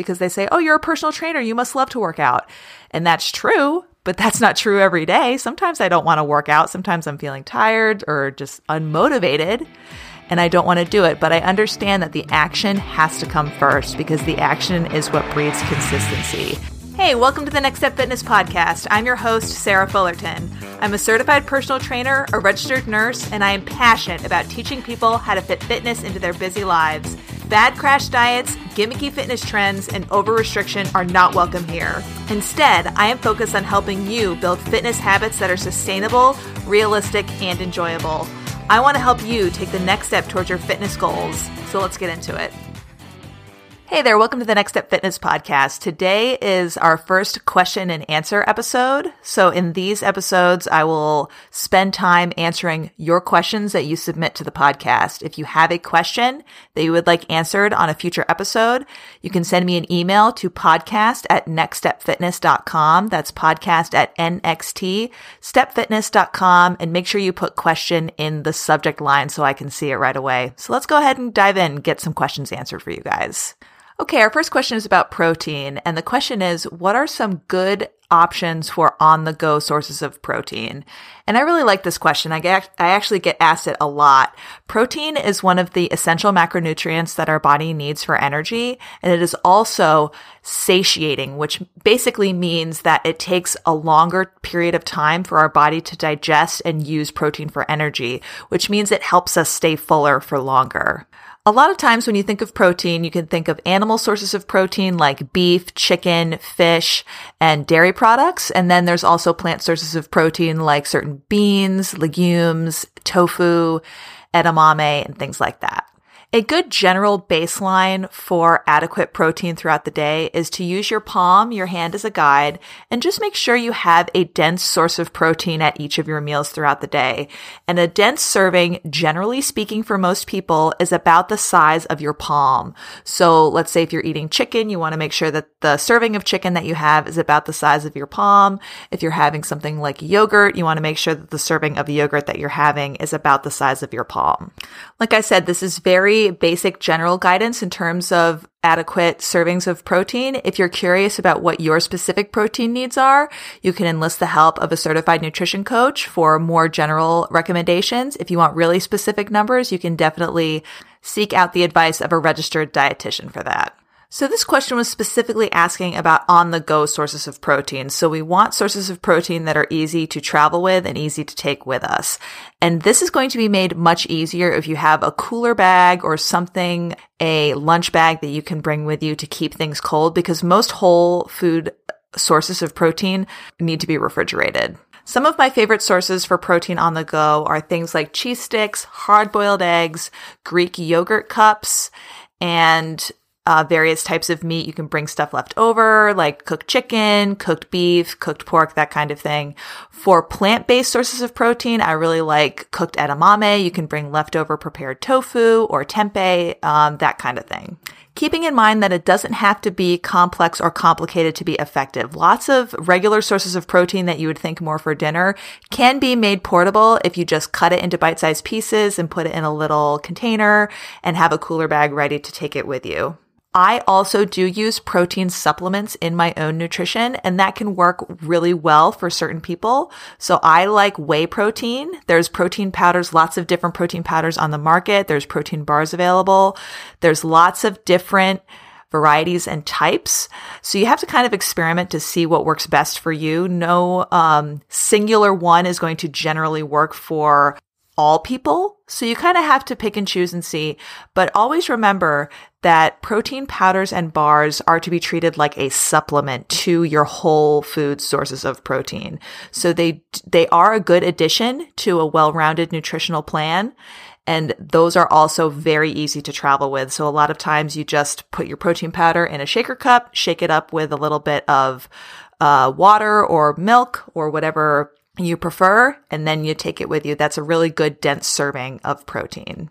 because they say, Oh, you're a personal trainer. You must love to work out. And that's true, but that's not true every day. Sometimes I don't want to work out. Sometimes I'm feeling tired or just unmotivated and I don't want to do it. But I understand that the action has to come first because the action is what breeds consistency. Hey, welcome to the Next Step Fitness Podcast. I'm your host, Sarah Fullerton. I'm a certified personal trainer, a registered nurse, and I am passionate about teaching people how to fit fitness into their busy lives. Bad crash diets, gimmicky fitness trends, and over restriction are not welcome here. Instead, I am focused on helping you build fitness habits that are sustainable, realistic, and enjoyable. I want to help you take the next step towards your fitness goals. So let's get into it. Hey there, welcome to the Next Step Fitness Podcast. Today is our first question and answer episode. So in these episodes, I will spend time answering your questions that you submit to the podcast. If you have a question that you would like answered on a future episode, you can send me an email to podcast at nextstepfitness.com. That's podcast at nxtstepfitness.com and make sure you put question in the subject line so I can see it right away. So let's go ahead and dive in get some questions answered for you guys. Okay, our first question is about protein. And the question is, what are some good options for on the go sources of protein? And I really like this question. I get, I actually get asked it a lot. Protein is one of the essential macronutrients that our body needs for energy. And it is also satiating, which basically means that it takes a longer period of time for our body to digest and use protein for energy, which means it helps us stay fuller for longer. A lot of times when you think of protein, you can think of animal sources of protein like beef, chicken, fish, and dairy products. And then there's also plant sources of protein like certain beans, legumes, tofu, edamame, and things like that. A good general baseline for adequate protein throughout the day is to use your palm, your hand as a guide, and just make sure you have a dense source of protein at each of your meals throughout the day. And a dense serving, generally speaking for most people, is about the size of your palm. So let's say if you're eating chicken, you want to make sure that the serving of chicken that you have is about the size of your palm. If you're having something like yogurt, you want to make sure that the serving of yogurt that you're having is about the size of your palm. Like I said, this is very basic general guidance in terms of adequate servings of protein. If you're curious about what your specific protein needs are, you can enlist the help of a certified nutrition coach for more general recommendations. If you want really specific numbers, you can definitely seek out the advice of a registered dietitian for that. So this question was specifically asking about on the go sources of protein. So we want sources of protein that are easy to travel with and easy to take with us. And this is going to be made much easier if you have a cooler bag or something, a lunch bag that you can bring with you to keep things cold because most whole food sources of protein need to be refrigerated. Some of my favorite sources for protein on the go are things like cheese sticks, hard boiled eggs, Greek yogurt cups, and uh, various types of meat. You can bring stuff left over, like cooked chicken, cooked beef, cooked pork, that kind of thing. For plant-based sources of protein, I really like cooked edamame. You can bring leftover prepared tofu or tempeh, um, that kind of thing keeping in mind that it doesn't have to be complex or complicated to be effective. Lots of regular sources of protein that you would think more for dinner can be made portable if you just cut it into bite-sized pieces and put it in a little container and have a cooler bag ready to take it with you. I also do use protein supplements in my own nutrition and that can work really well for certain people. So I like whey protein. There's protein powders, lots of different protein powders on the market. There's protein bars available. There's lots of different varieties and types. So you have to kind of experiment to see what works best for you. No um, singular one is going to generally work for all people. So you kind of have to pick and choose and see, but always remember that protein powders and bars are to be treated like a supplement to your whole food sources of protein. So they, they are a good addition to a well-rounded nutritional plan. And those are also very easy to travel with. So a lot of times you just put your protein powder in a shaker cup, shake it up with a little bit of uh, water or milk or whatever you prefer, and then you take it with you. That's a really good dense serving of protein.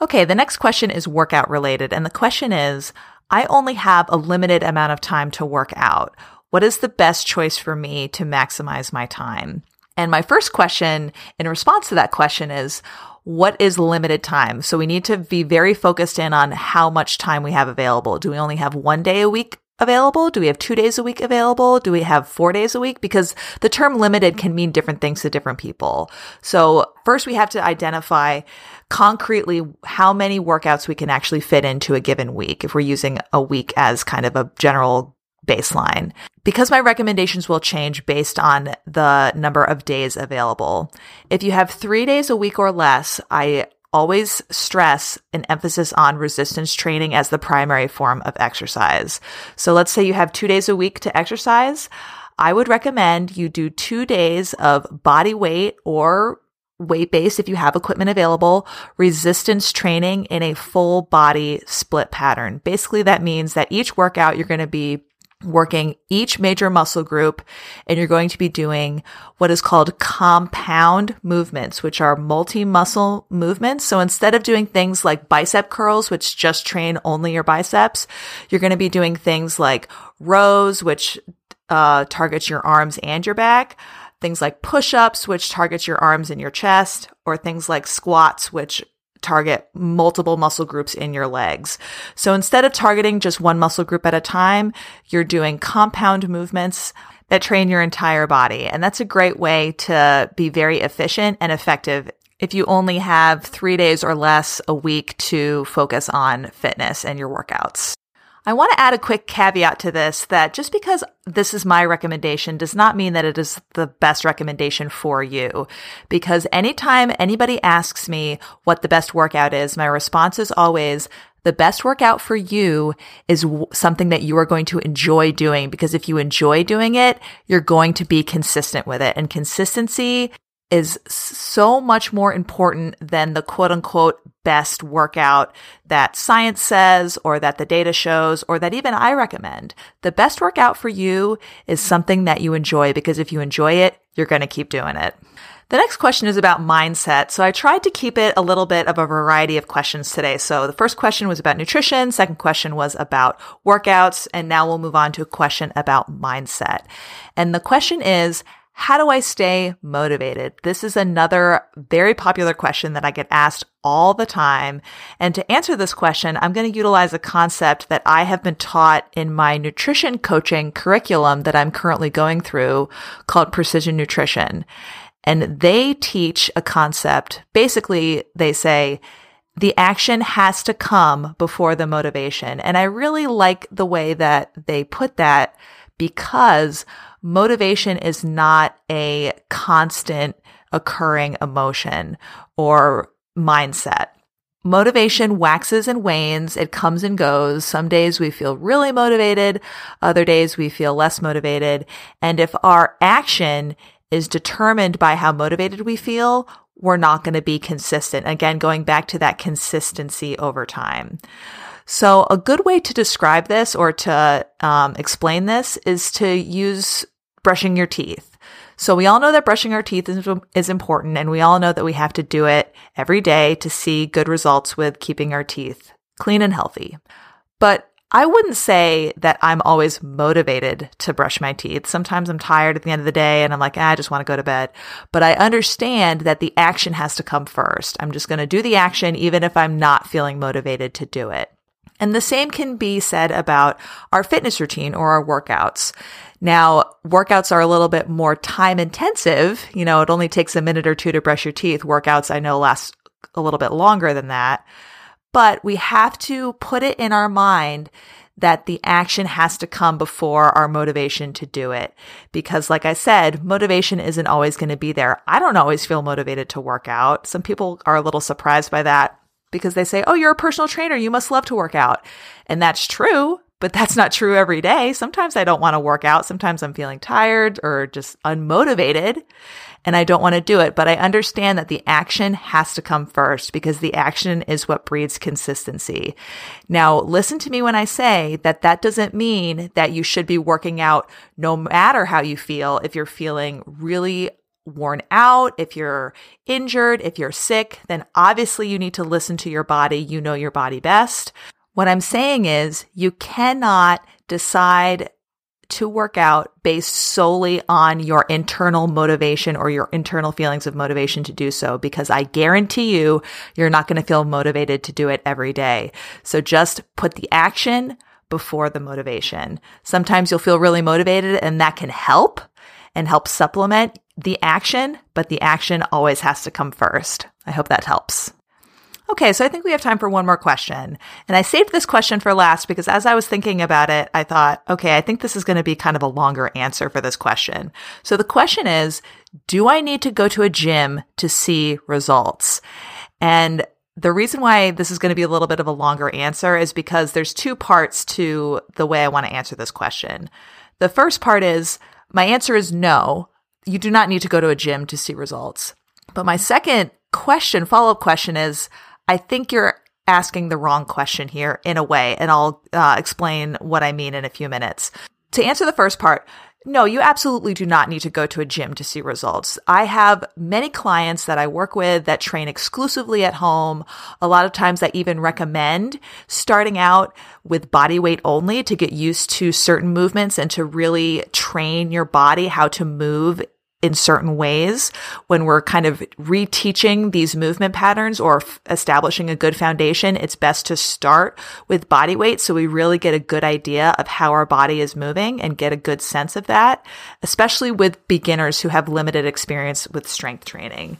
Okay, the next question is workout related. And the question is, I only have a limited amount of time to work out. What is the best choice for me to maximize my time? And my first question in response to that question is, what is limited time? So we need to be very focused in on how much time we have available. Do we only have one day a week available? Do we have two days a week available? Do we have four days a week? Because the term limited can mean different things to different people. So first we have to identify concretely how many workouts we can actually fit into a given week if we're using a week as kind of a general baseline. Because my recommendations will change based on the number of days available. If you have three days a week or less, I always stress an emphasis on resistance training as the primary form of exercise. So let's say you have two days a week to exercise. I would recommend you do two days of body weight or weight based if you have equipment available, resistance training in a full body split pattern. Basically, that means that each workout you're going to be working each major muscle group and you're going to be doing what is called compound movements, which are multi-muscle movements. So instead of doing things like bicep curls, which just train only your biceps, you're going to be doing things like rows, which uh, targets your arms and your back. Things like push-ups, which targets your arms and your chest, or things like squats, which target multiple muscle groups in your legs. So instead of targeting just one muscle group at a time, you're doing compound movements that train your entire body. And that's a great way to be very efficient and effective if you only have three days or less a week to focus on fitness and your workouts. I want to add a quick caveat to this that just because this is my recommendation does not mean that it is the best recommendation for you. Because anytime anybody asks me what the best workout is, my response is always, the best workout for you is w- something that you are going to enjoy doing because if you enjoy doing it, you're going to be consistent with it. And consistency is so much more important than the quote unquote best workout that science says or that the data shows or that even I recommend. The best workout for you is something that you enjoy because if you enjoy it, you're going to keep doing it. The next question is about mindset. So I tried to keep it a little bit of a variety of questions today. So the first question was about nutrition. Second question was about workouts. And now we'll move on to a question about mindset. And the question is, how do I stay motivated? This is another very popular question that I get asked all the time. And to answer this question, I'm going to utilize a concept that I have been taught in my nutrition coaching curriculum that I'm currently going through called precision nutrition. And they teach a concept. Basically, they say, the action has to come before the motivation. And I really like the way that they put that because motivation is not a constant occurring emotion or mindset. Motivation waxes and wanes. It comes and goes. Some days we feel really motivated. Other days we feel less motivated. And if our action is determined by how motivated we feel, we're not going to be consistent. Again, going back to that consistency over time. So a good way to describe this or to um, explain this is to use brushing your teeth. So we all know that brushing our teeth is, is important and we all know that we have to do it every day to see good results with keeping our teeth clean and healthy. But I wouldn't say that I'm always motivated to brush my teeth. Sometimes I'm tired at the end of the day and I'm like, ah, I just want to go to bed. But I understand that the action has to come first. I'm just going to do the action even if I'm not feeling motivated to do it. And the same can be said about our fitness routine or our workouts. Now, workouts are a little bit more time intensive. You know, it only takes a minute or two to brush your teeth. Workouts I know last a little bit longer than that. But we have to put it in our mind that the action has to come before our motivation to do it. Because like I said, motivation isn't always going to be there. I don't always feel motivated to work out. Some people are a little surprised by that because they say, Oh, you're a personal trainer. You must love to work out. And that's true but that's not true every day. Sometimes I don't want to work out. Sometimes I'm feeling tired or just unmotivated and I don't want to do it. But I understand that the action has to come first because the action is what breeds consistency. Now, listen to me when I say that that doesn't mean that you should be working out no matter how you feel. If you're feeling really worn out, if you're injured, if you're sick, then obviously you need to listen to your body. You know your body best. What I'm saying is you cannot decide to work out based solely on your internal motivation or your internal feelings of motivation to do so because I guarantee you, you're not going to feel motivated to do it every day. So just put the action before the motivation. Sometimes you'll feel really motivated and that can help and help supplement the action, but the action always has to come first. I hope that helps. Okay, so I think we have time for one more question. And I saved this question for last because as I was thinking about it, I thought, okay, I think this is going to be kind of a longer answer for this question. So the question is, do I need to go to a gym to see results? And the reason why this is going to be a little bit of a longer answer is because there's two parts to the way I want to answer this question. The first part is my answer is no. You do not need to go to a gym to see results. But my second question, follow up question is, I think you're asking the wrong question here in a way, and I'll uh, explain what I mean in a few minutes. To answer the first part, no, you absolutely do not need to go to a gym to see results. I have many clients that I work with that train exclusively at home. A lot of times I even recommend starting out with body weight only to get used to certain movements and to really train your body how to move in certain ways when we're kind of reteaching these movement patterns or f- establishing a good foundation it's best to start with body weight so we really get a good idea of how our body is moving and get a good sense of that especially with beginners who have limited experience with strength training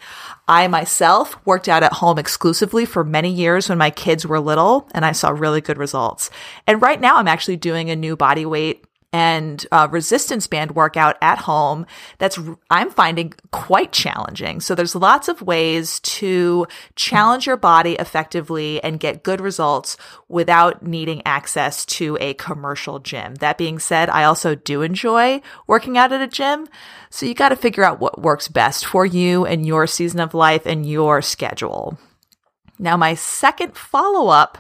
I myself worked out at home exclusively for many years when my kids were little and I saw really good results. And right now I'm actually doing a new body weight and uh, resistance band workout at home that's i'm finding quite challenging. So there's lots of ways to challenge your body effectively and get good results without needing access to a commercial gym. That being said i also do enjoy working out at a gym. So you got to figure out what works best for you and your season of life and your schedule. Now my second follow-up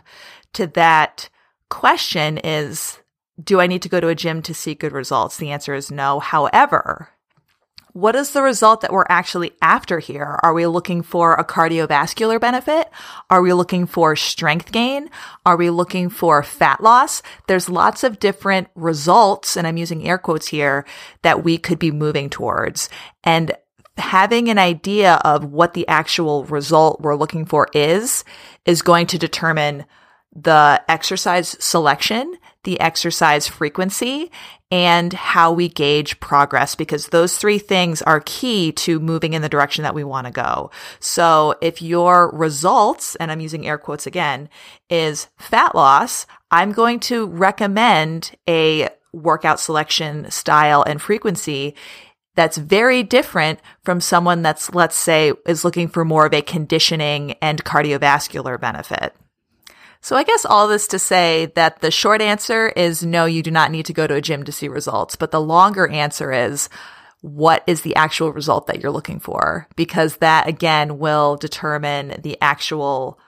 to that question is do I need to go to a gym to see good results? The answer is no. However, what is the result that we're actually after here? Are we looking for a cardiovascular benefit? Are we looking for strength gain? Are we looking for fat loss? There's lots of different results, and I'm using air quotes here, that we could be moving towards. And having an idea of what the actual result we're looking for is, is going to determine the exercise selection the exercise frequency and how we gauge progress because those three things are key to moving in the direction that we want to go. So if your results, and I'm using air quotes again, is fat loss, I'm going to recommend a workout selection style and frequency that's very different from someone that's, let's say, is looking for more of a conditioning and cardiovascular benefit. So I guess all this to say that the short answer is no, you do not need to go to a gym to see results. But the longer answer is what is the actual result that you're looking for? Because that again will determine the actual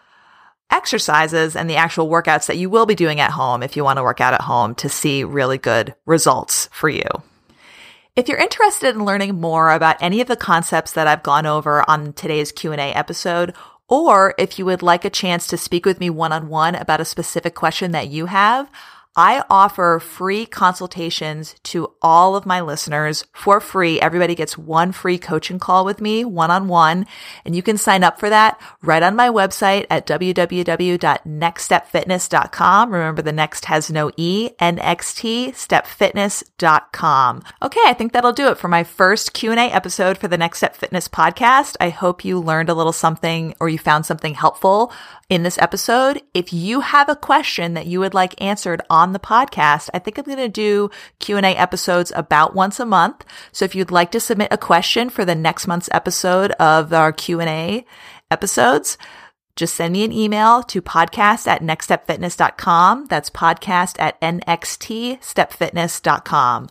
exercises and the actual workouts that you will be doing at home if you want to work out at home to see really good results for you. If you're interested in learning more about any of the concepts that I've gone over on today's Q&A episode or if you would like a chance to speak with me one on one about a specific question that you have, I offer free consultations to all of my listeners for free. Everybody gets one free coaching call with me one on one. And you can sign up for that right on my website at www.nextstepfitness.com. Remember the next has no E, NXT, stepfitness.com. Okay. I think that'll do it for my first Q&A episode for the Next Step Fitness podcast. I hope you learned a little something or you found something helpful in this episode. If you have a question that you would like answered on the podcast, I think I'm going to do Q&A episodes about once a month. So if you'd like to submit a question for the next month's episode of our Q&A episodes, just send me an email to podcast at nextstepfitness.com. That's podcast at nxtstepfitness.com.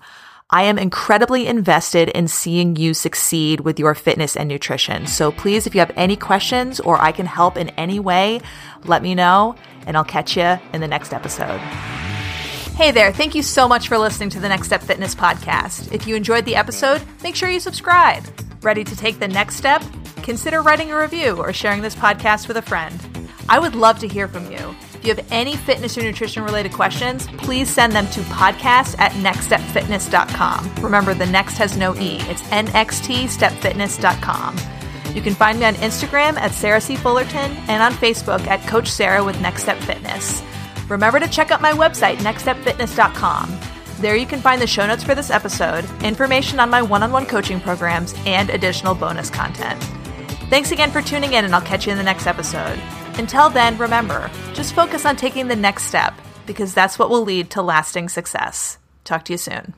I am incredibly invested in seeing you succeed with your fitness and nutrition. So please, if you have any questions or I can help in any way, let me know and I'll catch you in the next episode. Hey there, thank you so much for listening to the Next Step Fitness podcast. If you enjoyed the episode, make sure you subscribe. Ready to take the next step? Consider writing a review or sharing this podcast with a friend. I would love to hear from you. If you have any fitness or nutrition related questions, please send them to podcast at nextstepfitness.com. Remember, the next has no E. It's nxtstepfitness.com. You can find me on Instagram at Sarah C. Fullerton and on Facebook at Coach Sarah with Next Step Fitness. Remember to check out my website, nextstepfitness.com. There you can find the show notes for this episode, information on my one on one coaching programs, and additional bonus content. Thanks again for tuning in, and I'll catch you in the next episode. Until then, remember, just focus on taking the next step because that's what will lead to lasting success. Talk to you soon.